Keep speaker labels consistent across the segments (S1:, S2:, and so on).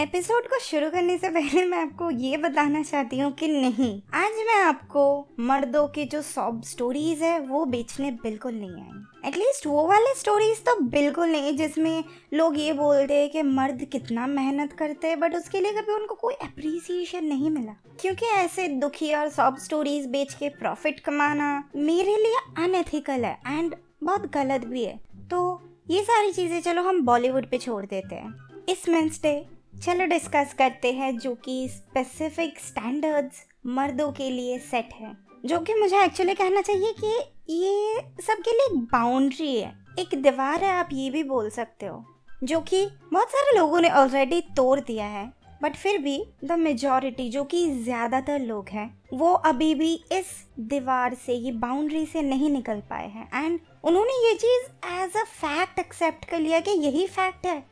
S1: Episode को शुरू करने से पहले मैं आपको ये बताना चाहती हूँ कि नहीं, आज मैं आपको मर्दों की जो सॉब स्टोरीज है, वो बेचने बिल्कुल नहीं आई। एटलीस्ट वो वाले स्टोरीज तो बिल्कुल नहीं, जिसमें लोग ये बोलते हैं कि मर्द कितना मेहनत करते हैं बट उसके लिए कभी उनको कोई अप्रिसिएशन नहीं मिला। क्योंकि ऐसे दुखी और सॉब स्टोरीज बेच के प्रॉफिट कमाना मेरे लिए अनएथिकल है एंड बहुत गलत भी है। तो ये सारी चीज़ें चलो हम बॉलीवुड पे छोड़ देते हैं। इस मेंस डे चलो डिस्कस करते हैं जो कि स्पेसिफिक स्टैंडर्ड्स मर्दों के लिए सेट है। जो कि मुझे एक्चुअली कहना चाहिए कि ये सबके लिए एक बाउंड्री है। एक दीवार है, आप ये भी बोल सकते हो। जो कि बहुत सारे लोगों ने ऑलरेडी तोड़ दिया है। बट फिर भी द मेजोरिटी जो कि ज़्यादातर लोग हैं, वो अभी भी इस दीवार से, ये बाउंड्री से नहीं निकल पाए हैं। एंड उन्होंने ये चीज़ एज अ फैक्ट एक्सेप्ट कर लिया कि यही फैक्ट है।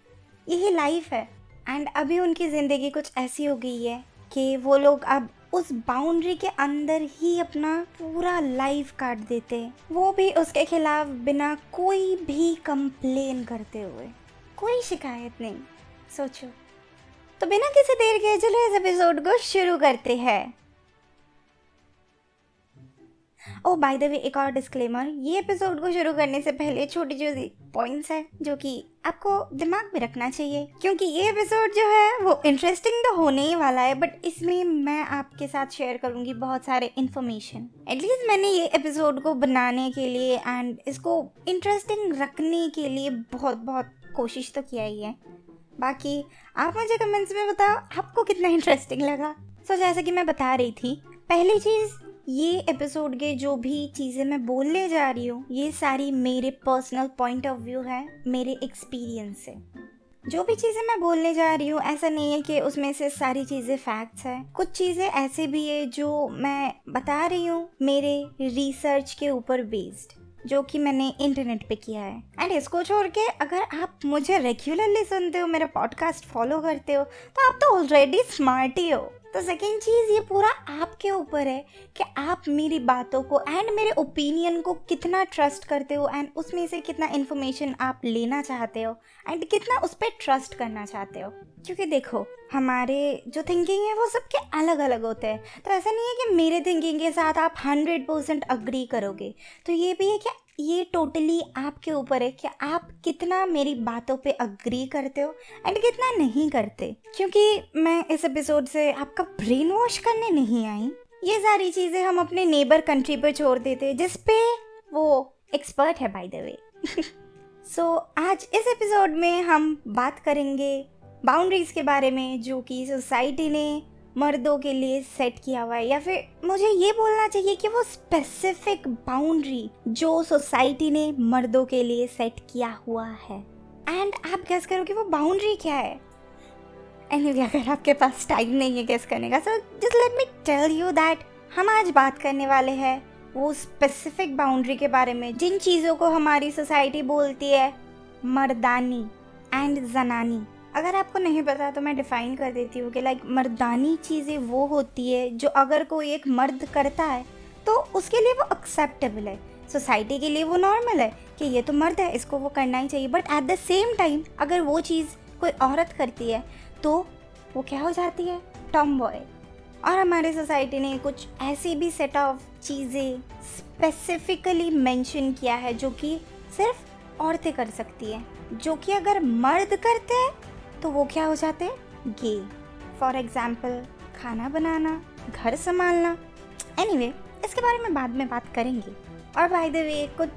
S1: यही लाइफ है। एंड अभी उनकी ज़िंदगी कुछ ऐसी हो गई है कि वो लोग अब उस बाउंड्री के अंदर ही अपना पूरा लाइफ काट देते वो भी उसके खिलाफ बिना कोई भी कंप्लेन करते हुए। कोई शिकायत नहीं। सोचो। तो बिना किसी देर के चलो इस एपिसोड को शुरू करते हैं। ओ बाय द वे एक और डिस्क्लेमर ये एपिसोड को शुरू करने से पहले छोटी छोटी पॉइंट्स है जो कि आपको दिमाग में रखना चाहिए। क्योंकि ये एपिसोड जो है वो इंटरेस्टिंग तो होने ही वाला है बट इसमें मैं आपके साथ शेयर करूँगी बहुत सारे इन्फॉर्मेशन एटलीस्ट मैंने ये एपिसोड को बनाने के लिए एंड इसको इंटरेस्टिंग रखने के लिए बहुत बहुत कोशिश तो किया ही है। बाकी आप मुझे कमेंट्स में बताओ आपको कितना इंटरेस्टिंग लगा? सो so, जैसे कि मैं बता रही थी पहली चीज़ ये एपिसोड के जो भी चीज़ें मैं बोलने जा रही हूँ, ये सारी मेरे पर्सनल पॉइंट ऑफ़ व्यू है, मेरे एक्सपीरियंस से जो भी चीज़ें मैं बोलने जा रही हूँ, ऐसा नहीं है कि उसमें से सारी चीज़ें फैक्ट्स हैं। कुछ चीज़ें ऐसे भी है जो मैं बता रही हूँ, मेरे रिसर्च के ऊपर बेस्ड जो कि मैंने इंटरनेट पे किया है। एंड इसको छोड़ के अगर आप मुझे रेगुलरली सुनते हो, मेरा पॉडकास्ट फॉलो करते हो तो आप तो ऑलरेडी स्मार्ट ही हो। तो सेकेंड चीज़ ये पूरा आपके ऊपर है कि आप मेरी बातों को एंड मेरे ओपिनियन को कितना ट्रस्ट करते हो एंड उसमें से कितना इन्फॉर्मेशन आप लेना चाहते हो एंड कितना उस पर ट्रस्ट करना चाहते हो। क्योंकि देखो, हमारे जो थिंकिंग है वो सबके अलग अलग होते हैं। तो ऐसा नहीं है कि मेरे थिंकिंग के साथ आप हंड्रेड परसेंट अग्री करोगे। तो ये भी है कि ये टोटली आपके ऊपर है कि आप कितना मेरी बातों पे अग्री करते हो एंड कितना नहीं करते। क्योंकि मैं इस एपिसोड से आपका ब्रेन वॉश करने नहीं आई। ये सारी चीज़ें हम अपने नेबर कंट्री पर छोड़ देते जिस पे वो एक्सपर्ट है बाय द वे सो आज इस एपिसोड में हम बात करेंगे बाउंड्रीज के बारे में, जो कि सोसाइटी ने मर्दों के लिए सेट किया हुआ है। या फिर मुझे ये बोलना चाहिए कि वो स्पेसिफिक बाउंड्री जो सोसाइटी ने मर्दों के लिए सेट किया हुआ है। एंड आप गैस करो कि वो बाउंड्री क्या है? एंड अगर आपके पास टाइम नहीं है गैस करने का so just let me tell you that हम आज बात करने वाले हैं वो स्पेसिफिक बाउंड्री के बारे में, जिन चीज़ों को हमारी सोसाइटी बोलती है मर्दानी एंड जनानी। अगर आपको नहीं पता तो मैं डिफ़ाइन कर देती हूँ कि लाइक मर्दानी चीज़ें वो होती है जो अगर कोई एक मर्द करता है तो उसके लिए वो एक्सेप्टेबल है। सोसाइटी के लिए वो नॉर्मल है कि ये तो मर्द है, इसको वो करना ही चाहिए। But at the same time अगर वो चीज़ कोई औरत करती है तो वो क्या हो जाती है? टॉम बॉय और हमारे सोसाइटी ने कुछ ऐसी भी सेट ऑफ़ चीज़ें स्पेसिफिकली मेंशन किया है जो कि सिर्फ़ औरतें कर सकती हैं। जो कि अगर मर्द करते हैं तो वो क्या हो जाते हैं? गे फॉर एग्ज़ाम्पल खाना बनाना घर संभालना. एनी anyway, इसके बारे में बाद में बात करेंगे. और बाय द वे कुछ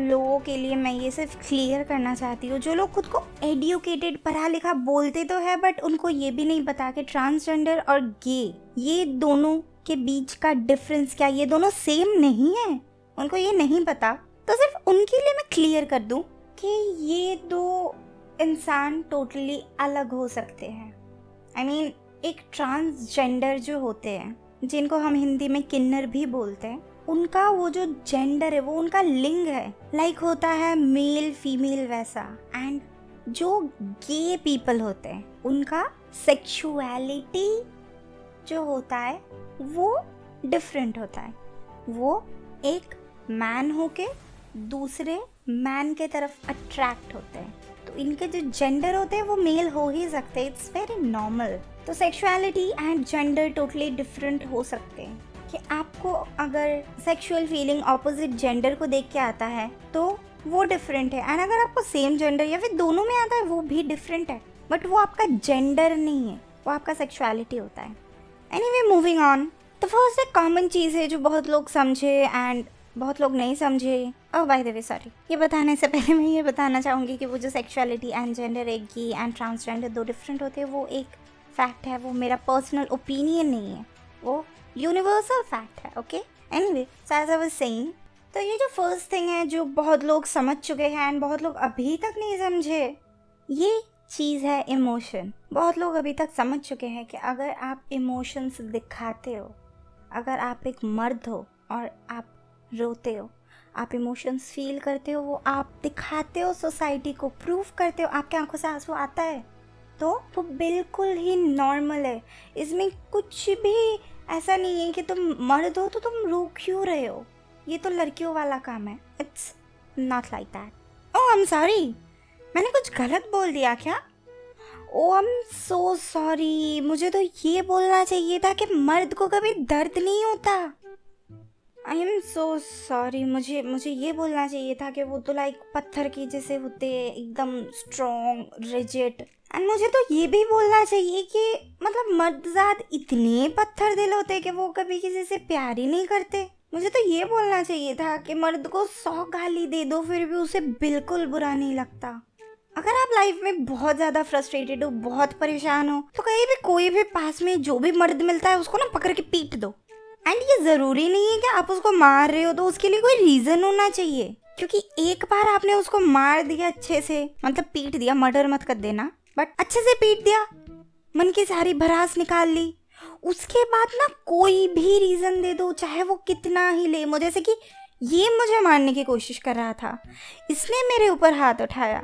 S1: लोगों के लिए मैं ये सिर्फ़ क्लियर करना चाहती हूँ जो लोग खुद को एडुकेटेड पढ़ा लिखा बोलते तो है बट उनको ये भी नहीं पता कि ट्रांसजेंडर और गे ये दोनों के बीच का डिफरेंस क्या ये दोनों सेम नहीं है? उनको ये नहीं पता. तो सिर्फ़ उनके लिए मैं क्लियर कर दूँ कि ये दो इंसान टोटली अलग हो सकते हैं। आई I मीन mean, एक ट्रांसजेंडर जो होते हैं जिनको हम हिंदी में किन्नर भी बोलते हैं उनका वो जो जेंडर है वो उनका लिंग है। लाइक like होता है मेल फीमेल वैसा। एंड जो गे पीपल होते हैं उनका सेक्सुअलिटी जो होता है वो डिफरेंट होता है। वो एक मैन होके दूसरे मैन के तरफ़ अट्रैक्ट होते हैं। इनके जो जेंडर होते हैं, वो मेल हो ही सकते हैं। इट्स वेरी नॉर्मल तो sexuality and gender totally different हो सकते हैं। कि आपको अगर सेक्सुअल फीलिंग ऑपोजिट जेंडर को देख के आता है तो वो डिफरेंट है। एंड अगर आपको सेम जेंडर या फिर दोनों में आता है, वो भी डिफरेंट है। बट वो आपका जेंडर नहीं है, वो आपका सेक्सुअलिटी होता है। एनी वे मूविंग ऑन तो फ़र्स्ट एक कॉमन चीज़ है जो बहुत लोग समझे एंड बहुत लोग नहीं समझे। Oh by the way sorry ये बताने से पहले मैं ये बताना चाहूँगी कि वो जो सेक्सुअलिटी एंड जेंडर एक गी एंड ट्रांसजेंडर दो डिफरेंट होते हैं, वो एक फैक्ट है, वो मेरा पर्सनल ओपिनियन नहीं है। वो यूनिवर्सल फैक्ट है okay anyway as I was तो ये जो फ़र्स्ट थिंग है, जो बहुत लोग समझ चुके हैं एंड बहुत लोग अभी तक नहीं समझे, ये चीज़ है इमोशन बहुत लोग अभी तक समझ चुके हैं कि अगर आप इमोशंस दिखाते हो, अगर आप एक मर्द हो और आप रोते हो। आप इमोशंस फील करते हो, वो आप दिखाते हो सोसाइटी को प्रूफ करते हो, आपके आँखों से आँसू आता है। तो वो बिल्कुल ही नॉर्मल है। इसमें कुछ भी ऐसा नहीं है कि तुम मर्द हो तो तुम रो क्यों रहे हो? ये तो लड़कियों वाला काम है। It's not like that oh I am sorry मैंने कुछ गलत बोल दिया क्या? ओ आई एम सो सॉरी मुझे तो ये बोलना चाहिए था कि मर्द को कभी दर्द नहीं होता। आई एम सो सॉरी मुझे मुझे ये बोलना चाहिए था कि वो तो लाइक पत्थर की जैसे होते एकदम स्ट्रॉन्ग रिजिट एंड मुझे तो ये भी बोलना चाहिए कि मतलब मर्द इतने पत्थर दिल होते कि वो कभी किसी से प्यार ही नहीं करते. मुझे तो ये बोलना चाहिए था कि मर्द को सौ गाली दे दो, फिर भी उसे बिल्कुल बुरा नहीं लगता. अगर आप लाइफ में बहुत ज़्यादा फ्रस्ट्रेटेड हो, बहुत परेशान हो तो कहीं भी, कोई भी पास में जो भी मर्द मिलता है, उसको ना पकड़ के पीट दो. एंड ये ज़रूरी नहीं है कि आप उसको मार रहे हो तो उसके लिए कोई रीजन होना चाहिए। क्योंकि एक बार आपने उसको मार दिया अच्छे से मतलब पीट दिया मर्डर मत कर देना बट अच्छे से पीट दिया, मन की सारी भरास निकाल ली। उसके बाद ना कोई भी रीज़न दे दो, चाहे वो कितना ही ले मुझे जैसे कि ये मुझे मारने की कोशिश कर रहा था। इसने मेरे ऊपर हाथ उठाया,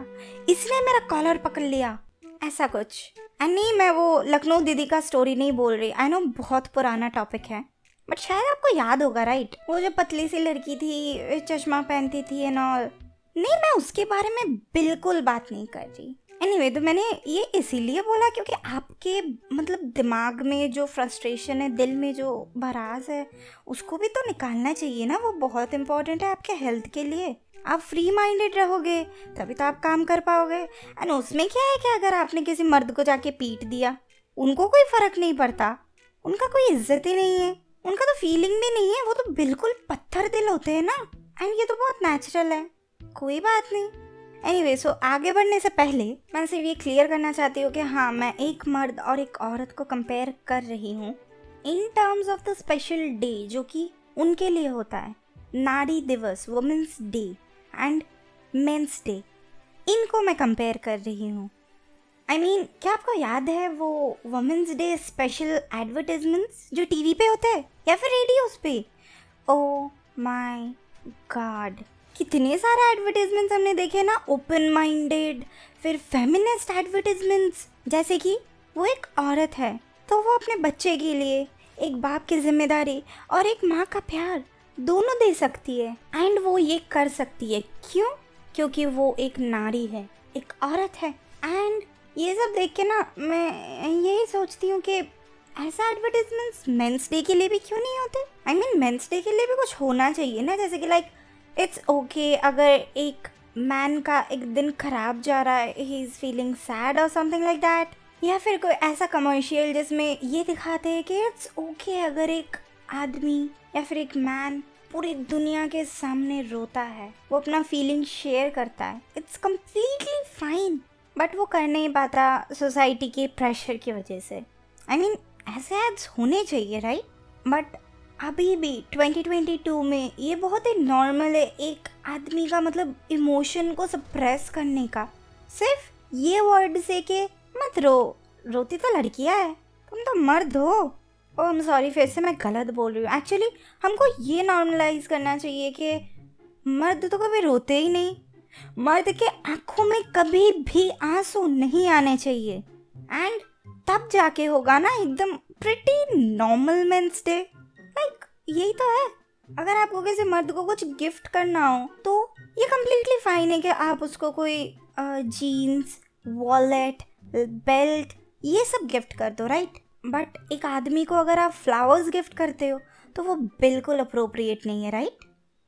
S1: इसने मेरा कॉलर पकड़ लिया, ऐसा कुछ। एंड नहीं, मैं वो लखनऊ दीदी का स्टोरी नहीं बोल रही। आई नो बहुत पुराना टॉपिक है। बट शायद आपको याद होगा राइट वो जो पतली सी लड़की थी चश्मा पहनती थी एंड ऑल नहीं मैं उसके बारे में बिल्कुल बात नहीं कर रही। एनीवे anyway, तो मैंने ये इसीलिए बोला क्योंकि आपके मतलब दिमाग में जो फ्रस्ट्रेशन है दिल में जो भरास है उसको भी तो निकालना चाहिए ना। वो बहुत इंपॉर्टेंट है आपके हेल्थ के लिए। आप फ्री माइंडेड रहोगे तभी तो आप काम कर पाओगे। एंड उसमें क्या है कि अगर आपने किसी मर्द को जाके पीट दिया उनको कोई फ़र्क नहीं पड़ता। उनका कोई इज़्ज़त ही नहीं है। उनका तो फीलिंग भी नहीं है, वो तो बिल्कुल पत्थर दिल होते हैं ना। एंड ये तो बहुत नेचुरल है। कोई बात नहीं। एनीवे सो आगे बढ़ने से पहले मैं सिर्फ़ ये क्लियर करना चाहती हूँ कि हाँ मैं एक मर्द और एक औरत को कंपेयर कर रही हूँ। In terms of the special day जो कि उनके लिए होता है, नारी दिवस women's day and men's day इनको मैं कंपेयर कर रही हूँ। आई I मीन mean, क्या आपको याद है वो वुमेंस डे स्पेशल एडवर्टीजमेंट्स जो टीवी पे होते हैं? या फिर रेडियोस पे? ओ माय गॉड कितने सारे एडवर्टीजमेंट्स हमने देखे ना? ओपन माइंडेड फिर फेमिनिस्ट एडवर्टीजमेंट्स जैसे कि वो एक औरत है तो वो अपने बच्चे के लिए एक बाप की ज़िम्मेदारी और एक माँ का प्यार दोनों दे सकती है। एंड वो ये कर सकती है। क्यों? क्योंकि वो एक नारी है एक औरत है। एंड ये सब देख के ना मैं यही सोचती हूँ कि ऐसा एडवर्टीजमेंट्स मेंस डे के लिए भी क्यों नहीं होते? आई मीन मेंस डे के लिए भी कुछ होना चाहिए ना, जैसे कि लाइक इट्स ओके अगर एक मैन का एक दिन खराब जा रहा है ही इज़ फीलिंग सैड और समथिंग लाइक दैट या फिर कोई ऐसा कमर्शियल जिसमें ये दिखाते हैं कि इट्स ओके अगर एक आदमी या फिर एक मैन पूरी दुनिया के सामने रोता है, वो अपना फीलिंग शेयर करता है इट्स कम्प्लीटली फाइन बट वो कर नहीं पाता सोसाइटी के प्रेशर की वजह से। आई मीन ऐसे एड्स होने चाहिए राइट बट अभी भी 2022 में ये बहुत ही नॉर्मल है, एक आदमी का मतलब इमोशन को सप्रेस करने का। सिर्फ़ ये वर्ड से कि मत रो। रोती तो लड़कियाँ है, तुम तो मर्द हो। ओ हम सॉरी फिर से मैं गलत बोल रही हूँ। एक्चुअली हमको ये नॉर्मलाइज करना चाहिए कि मर्द तो कभी रोते ही नहीं। मर्द के आँखों में कभी भी आँसू नहीं आने चाहिए। एंड तब जाके होगा ना एकदम pretty normal men's day like यही तो है। अगर आपको किसी मर्द को कुछ गिफ्ट करना हो तो ये कम्प्लीटली फाइन है कि आप उसको कोई जीन्स वॉलेट बेल्ट ये सब गिफ्ट कर दो राइट बट एक आदमी को अगर आप फ्लावर्स गिफ्ट करते हो तो वो बिल्कुल अप्रोप्रिएट नहीं है राइट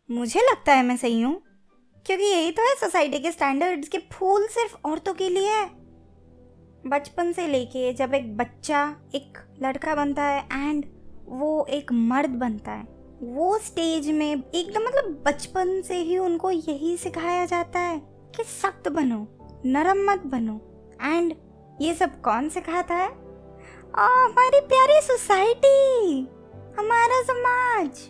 S1: मुझे लगता है मैं सही हूँ। क्योंकि यही तो है सोसाइटी के स्टैंडर्ड्स के फूल सिर्फ़ औरतों के लिए है। बचपन से लेके जब एक बच्चा, एक लड़का बनता है एंड वो एक मर्द बनता है, वो स्टेज में एकदम मतलब बचपन से ही उनको यही सिखाया जाता है कि सख्त बनो, नरम मत बनो एंड ये सब कौन सिखाता है? हमारी प्यारी सोसाइटी, हमारा समाज।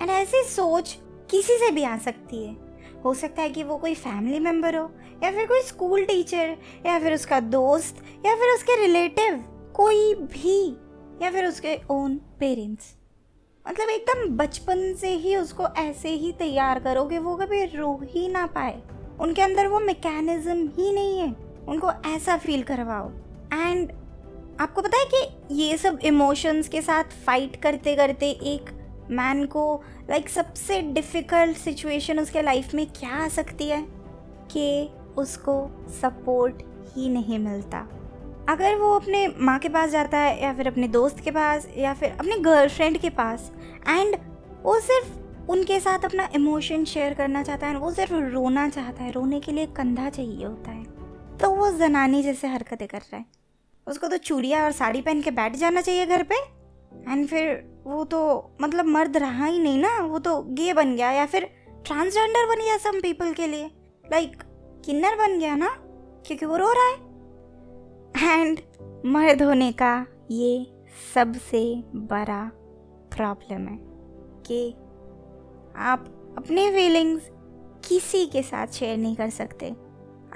S1: एंड ऐसी सोच किसी से भी आ सकती है। हो सकता है कि वो कोई फैमिली मेंबर हो, या फिर कोई स्कूल टीचर या फिर उसका दोस्त, या फिर उसके रिलेटिव कोई भी, या फिर उसके ओन पेरेंट्स मतलब एकदम बचपन से ही उसको ऐसे ही तैयार करो कि वो कभी रो ही ना पाए। उनके अंदर वो मैकेनिज्म ही नहीं है। उनको ऐसा फील करवाओ। एंड आपको पता है कि ये सब इमोशंस के साथ फाइट करते करते एक मैन को लाइक सबसे डिफ़िकल्ट सिचुएशन उसके लाइफ में क्या आ सकती है? कि उसको सपोर्ट ही नहीं मिलता। अगर वो अपने माँ के पास जाता है या फिर अपने दोस्त के पास या फिर अपने गर्लफ्रेंड के पास एंड वो सिर्फ़ उनके साथ अपना इमोशन शेयर करना चाहता है, वो सिर्फ़ रोना चाहता है, रोने के लिए कंधा चाहिए होता है तो वो जनानी जैसे हरकतें कर रहा है। उसको तो चूड़िया और साड़ी पहन के बैठ जाना चाहिए घर पे। एंड फिर वो तो मतलब मर्द रहा ही नहीं ना वो तो गे बन गया या फिर ट्रांसजेंडर बन गया सम पीपल के लिए। लाइक like, किन्नर बन गया ना क्योंकि वो रो रहा है। एंड मर्द होने का ये सबसे बड़ा प्रॉब्लम है कि आप अपने फीलिंग्स किसी के साथ शेयर नहीं कर सकते।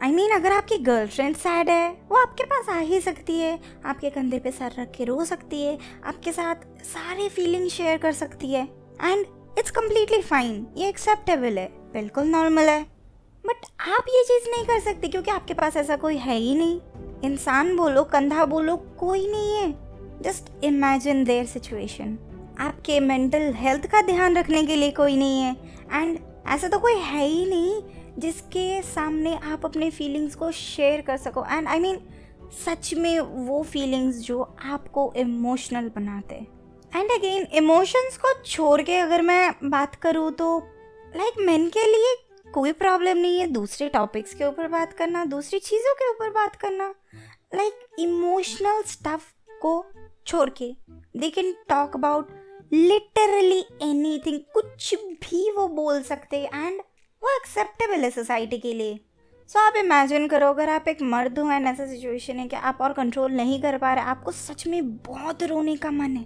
S1: आई I मीन mean, अगर आपकी गर्लफ्रेंड सैड है वो आपके पास आ ही सकती है। आपके कंधे पे सर रख के रो सकती है। आपके साथ सारे फीलिंग शेयर कर सकती है। एंड इट्स कम्प्लीटली फाइन ये एक्सेप्टेबल है। बिल्कुल नॉर्मल है। बट आप ये चीज़ नहीं कर सकते क्योंकि आपके पास ऐसा कोई है ही नहीं। इंसान बोलो कंधा बोलो कोई नहीं है। जस्ट इमेजिन देयर सिचुएशन आपके मेंटल हेल्थ का ध्यान रखने के लिए कोई नहीं है। एंड ऐसा तो कोई है ही नहीं। जिसके सामने आप अपने फीलिंग्स को शेयर कर सको। एंड आई मीन सच में वो फीलिंग्स जो आपको इमोशनल बनाते एंड अगेन इमोशंस को छोड़ के अगर मैं बात करूँ तो लाइक like, मैन के लिए कोई प्रॉब्लम नहीं है। दूसरे टॉपिक्स के ऊपर बात करना दूसरी चीज़ों के ऊपर बात करना। लाइक इमोशनल स्टफ़ को छोड़ के। They can talk about literally anything कुछ भी वो बोल सकते एंड वो एक्सेप्टेबल है सोसाइटी के लिए। सो so, आप इमेजिन करो अगर आप एक मर्द हो एंड ऐसा सिचुएशन है कि आप और कंट्रोल नहीं कर पा रहे आपको सच में बहुत रोने का मन है।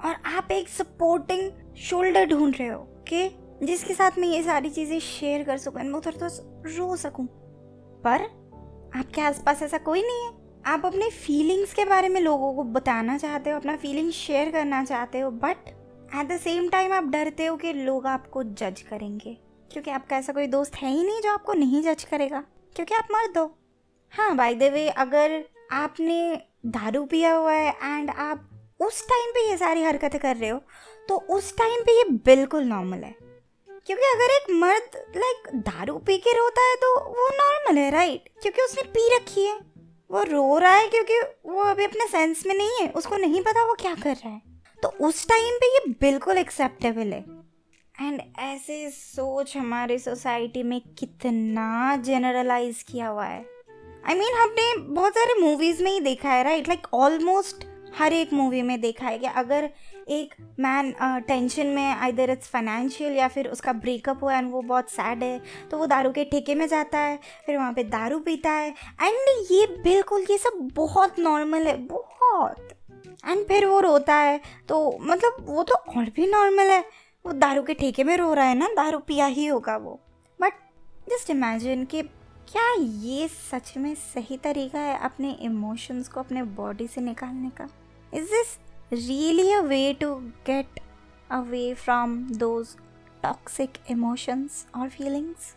S1: और आप एक सपोर्टिंग शोल्डर ढूंढ रहे हो कि जिसके साथ मैं ये सारी चीज़ें शेयर कर सकूँ मैं उधर तो रो सकूँ। पर आपके आसपास ऐसा कोई नहीं है। आप अपने फीलिंग्स के बारे में लोगों को बताना चाहते हो अपना फीलिंग शेयर करना चाहते हो but at the same time आप डरते हो कि लोग आपको जज करेंगे। क्योंकि आपका ऐसा कोई दोस्त है ही नहीं जो आपको नहीं जज करेगा। क्योंकि आप मर्द हो। हाँ बाय द वे अगर आपने दारू पिया हुआ है एंड आप उस टाइम पे ये सारी हरकतें कर रहे हो तो उस टाइम पे ये बिल्कुल नॉर्मल है। क्योंकि अगर एक मर्द लाइक दारू पी के रोता है तो वो नॉर्मल है राइट क्योंकि उसने पी रखी है। वो रो रहा है क्योंकि वो अभी अपने सेंस में नहीं है। उसको नहीं पता वो क्या कर रहा है। तो उस टाइम पे ये बिल्कुल एक्सेप्टेबल है। एंड ऐसे सोच हमारे सोसाइटी में कितना जनरलाइज किया हुआ है। आई मीन हमने बहुत सारे मूवीज़ में ही देखा है राइट लाइक ऑलमोस्ट हर एक मूवी में देखा है कि अगर एक मैन टेंशन में आइदर इट्स फाइनेंशियल या फिर उसका ब्रेकअप हुआ एंड वो बहुत सैड है तो वो दारू के ठेके में जाता है, फिर वहाँ पे दारू पीता है। एंड ये बिल्कुल, ये सब बहुत नॉर्मल है, बहुत। एंड फिर वो रोता है तो मतलब वो तो और भी नॉर्मल है। वो दारू के ठेके में रो रहा है ना, दारू पिया ही होगा वो। बट जस्ट इमेजिन कि क्या ये सच में सही तरीका है अपने इमोशंस को अपने बॉडी से निकालने का? Is this really a way to get away from those toxic emotions और फीलिंग्स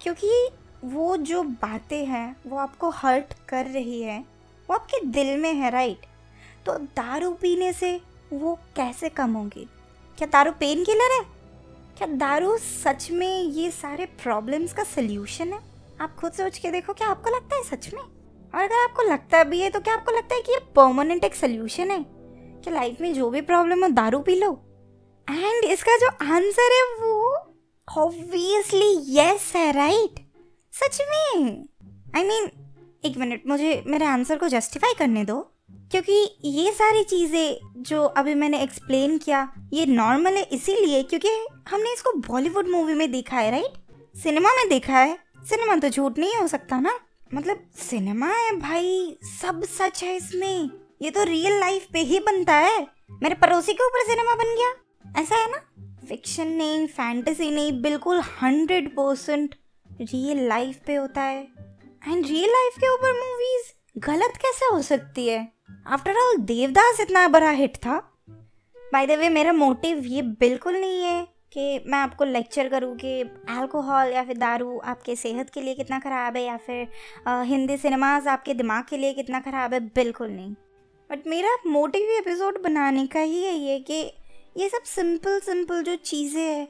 S1: क्योंकि वो जो बातें हैं, वो आपको हर्ट कर रही है, वो आपके दिल में है राइट तो दारू पीने से वो कैसे कम होगी? क्या दारू पेन किलर है? क्या दारू सच में ये सारे प्रॉब्लम्स का सल्यूशन है? आप खुद सोच के देखो क्या आपको लगता है सच में? और अगर आपको लगता भी है तो क्या आपको लगता है कि ये परमानेंट एक सोल्यूशन है? कि लाइफ में जो भी प्रॉब्लम हो दारू पी लो। एंड इसका जो आंसर है वो ऑब्वियसली यस है राइट सच में। आई I मीन mean, एक मिनट मुझे मेरे आंसर को जस्टिफाई करने दो। क्योंकि ये सारी चीज़ें जो अभी मैंने एक्सप्लेन किया, ये नॉर्मल है इसीलिए क्योंकि हमने इसको बॉलीवुड मूवी में देखा है राइट सिनेमा में देखा है। सिनेमा तो झूठ नहीं हो सकता ना। मतलब सिनेमा है भाई, सब सच है इसमें। ये तो रियल लाइफ पे ही बनता है। मेरे पड़ोसी के ऊपर सिनेमा बन गया। ऐसा है ना? फिक्शन नहीं फैंटेसी नहीं, बिल्कुल हंड्रेड परसेंट रियल लाइफ पे होता है। एंड रियल लाइफ के ऊपर मूवीज़ गलत कैसे हो सकती है? आफ्टर ऑल देवदास इतना बड़ा हिट था। बाय द वे मेरा मोटिव ये बिल्कुल नहीं है कि मैं आपको लेक्चर करूँ कि अल्कोहल या फिर दारू आपके सेहत के लिए कितना ख़राब है या फिर आ, हिंदी सिनेमाज आपके दिमाग के लिए कितना ख़राब है बिल्कुल नहीं। बट मेरा मोटिव एपिसोड बनाने का ही है ये कि ये सब सिंपल सिंपल जो चीज़ें हैं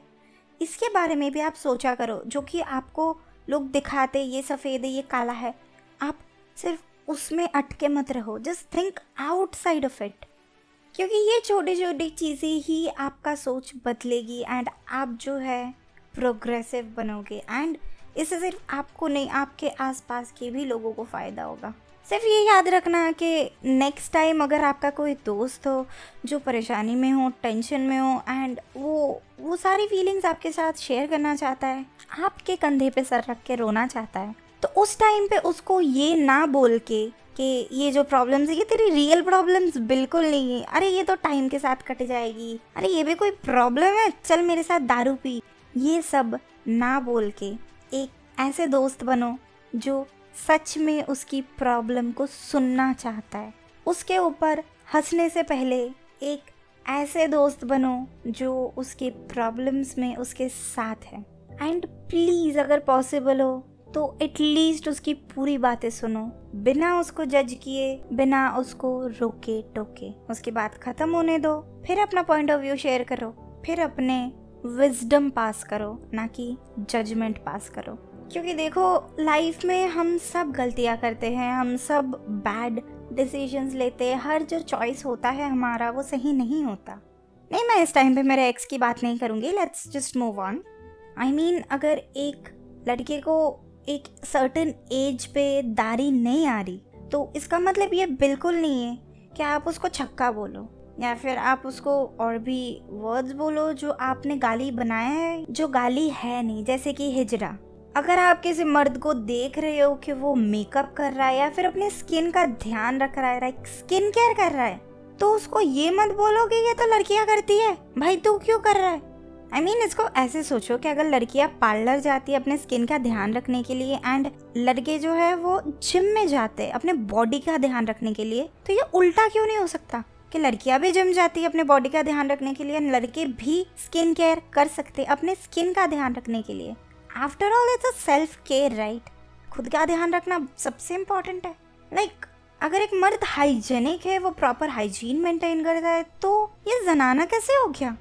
S1: इसके बारे में भी आप सोचा करो जो कि आपको लोग दिखाते ये सफ़ेद है ये काला है। आप सिर्फ़ उसमें अटके मत रहो। Just think outside of it क्योंकि ये छोटी छोटी चीज़ें ही आपका सोच बदलेगी एंड आप जो है प्रोग्रेसिव बनोगे। एंड इससे सिर्फ़ आपको नहीं, आपके आसपास के भी लोगों को फ़ायदा होगा। सिर्फ़ ये याद रखना कि नेक्स्ट टाइम अगर आपका कोई दोस्त हो जो परेशानी में हो टेंशन में हो एंड वो वो सारी फीलिंग्स आपके साथ शेयर करना चाहता है, आपके कंधे पे सर रख के रोना चाहता है तो उस टाइम पे उसको ये ना बोल के कि ये जो प्रॉब्लम्स है, ये तेरी रियल प्रॉब्लम्स बिल्कुल नहीं है। अरे, ये तो टाइम के साथ कट जाएगी। अरे, ये भी कोई प्रॉब्लम है? चल मेरे साथ दारू पी। ये सब ना बोल के एक ऐसे दोस्त बनो जो सच में उसकी प्रॉब्लम को सुनना चाहता है। उसके ऊपर हंसने से पहले एक ऐसे दोस्त बनो जो उसके प्रॉब्लम्स में उसके साथ है। एंड प्लीज़ अगर पॉसिबल हो तो एटलीस्ट उसकी पूरी बातें सुनो। बिना उसको जज किए, बिना उसको रोके टोके। उसकी बात खत्म होने दो। फिर अपना पॉइंट ऑफ़ व्यू शेयर करो। फिर अपने विजडम पास करो, ना कि जजमेंट पास करो। क्योंकि देखो लाइफ में हम सब गलतियाँ करते हैं, हम सब बैड डिसीजंस लेते हैं। हर जो चॉइस होता है हमारा, वो सही नहीं होता। नहीं, मैं इस टाइम पे मेरे एक्स की बात नहीं करूँगी। Let's just move on I mean अगर एक लड़के को एक सर्टन एज पे दारी नहीं आ रही तो इसका मतलब ये बिल्कुल नहीं है कि आप उसको छक्का बोलो, या फिर आप उसको और भी वर्ड्स बोलो जो आपने गाली बनाया है, जो गाली है नहीं, जैसे कि हिजरा। अगर आप किसी मर्द को देख रहे हो कि वो मेकअप कर रहा है या फिर अपने स्किन का ध्यान रख रहा है स्किन केयर कर रहा है तो उसको ये मत बोलो कि ये तो लड़कियाँ करती है। भाई तू क्यों कर रहा है? आई I मीन mean, इसको ऐसे सोचो कि अगर लड़कियाँ पार्लर जाती है अपने स्किन का ध्यान रखने के लिए एंड लड़के जो है वो जिम में जाते हैं अपने बॉडी का ध्यान रखने के लिए तो ये उल्टा क्यों नहीं हो सकता? कि लड़कियाँ भी जिम जाती है अपने बॉडी का ध्यान रखने के लिए लड़के भी स्किन केयर कर सकते अपने स्किन का ध्यान रखने के लिए। After all it's a self care right खुद का ध्यान रखना सबसे इम्पोर्टेंट है। लाइक like, अगर एक मर्द हाइजेनिक है वो प्रॉपर हाइजीन मेंटेन करता है तो ये जनाना कैसे हो गया?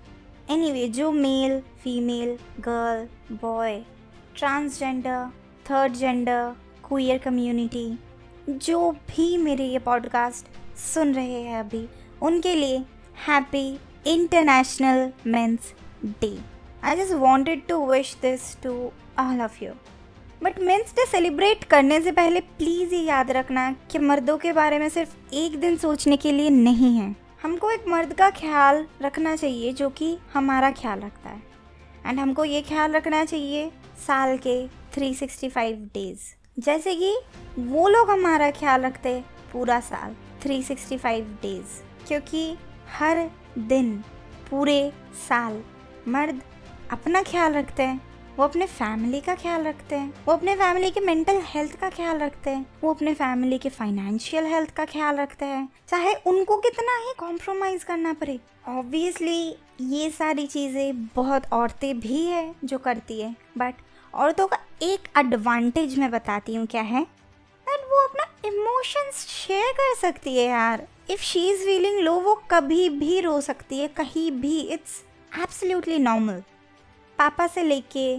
S1: एनी anyway, जो male female girl boy transgender third gender queer community जो भी मेरे ये पॉडकास्ट सुन रहे हैं अभी उनके लिए happy international men's day I just wanted to wish this to all of you but men's day celebrate करने से पहले प्लीज़ ये याद रखना कि मर्दों के बारे में सिर्फ़ एक दिन सोचने के लिए नहीं है। हमको एक मर्द का ख्याल रखना चाहिए जो कि हमारा ख्याल रखता है। एंड हमको ये ख्याल रखना चाहिए साल के 365 डेज़ जैसे कि वो लोग हमारा ख्याल रखते पूरा साल 365 डेज़ क्योंकि हर दिन, पूरे साल मर्द अपना ख्याल रखते हैं। वो अपने फैमिली का ख्याल रखते हैं। वो अपने फैमिली के मेंटल हेल्थ का ख्याल रखते हैं। वो अपने फैमिली के फाइनेंशियल हेल्थ का ख्याल रखते हैं। चाहे उनको कितना ही कॉम्प्रोमाइज़ करना पड़े। ऑब्वियसली ये सारी चीज़ें बहुत औरतें भी है जो करती है। बट औरतों का एक एडवांटेज मैं बताती हूँ क्या है? दैट वो अपना इमोशंस शेयर कर सकती है यार। If she is feeling low वो कभी भी रो सकती है। कहीं भी। इट्स एब्सोल्युटली नॉर्मल पापा से लेके,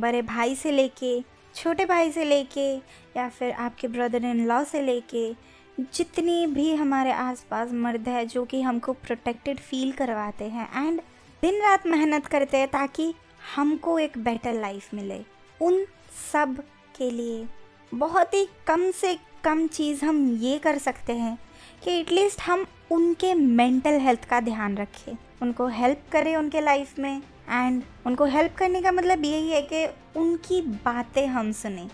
S1: बड़े भाई से लेके, छोटे भाई से लेके, या फिर आपके ब्रदर इन लॉ से लेके, जितनी भी हमारे आसपास मर्द है जो कि हमको प्रोटेक्टेड फील करवाते हैं एंड दिन रात मेहनत करते हैं ताकि हमको एक बेटर लाइफ मिले। उन सब के लिए बहुत ही कम से कम चीज़ हम ये कर सकते हैं कि एटलीस्ट हम उनके मेंटल हेल्थ का ध्यान रखें। उनको हेल्प करें उनके लाइफ में। एंड उनको हेल्प करने का मतलब यही है कि उनकी बातें हम सुने,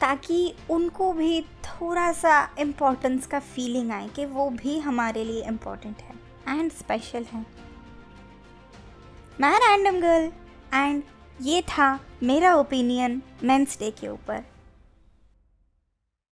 S1: ताकि उनको भी थोड़ा सा इम्पोर्टेंस का फीलिंग आए कि वो भी हमारे लिए इम्पोर्टेंट है एंड स्पेशल है। मैं रैंडम गर्ल एंड ये था मेरा ओपिनियन मेंस डे के ऊपर।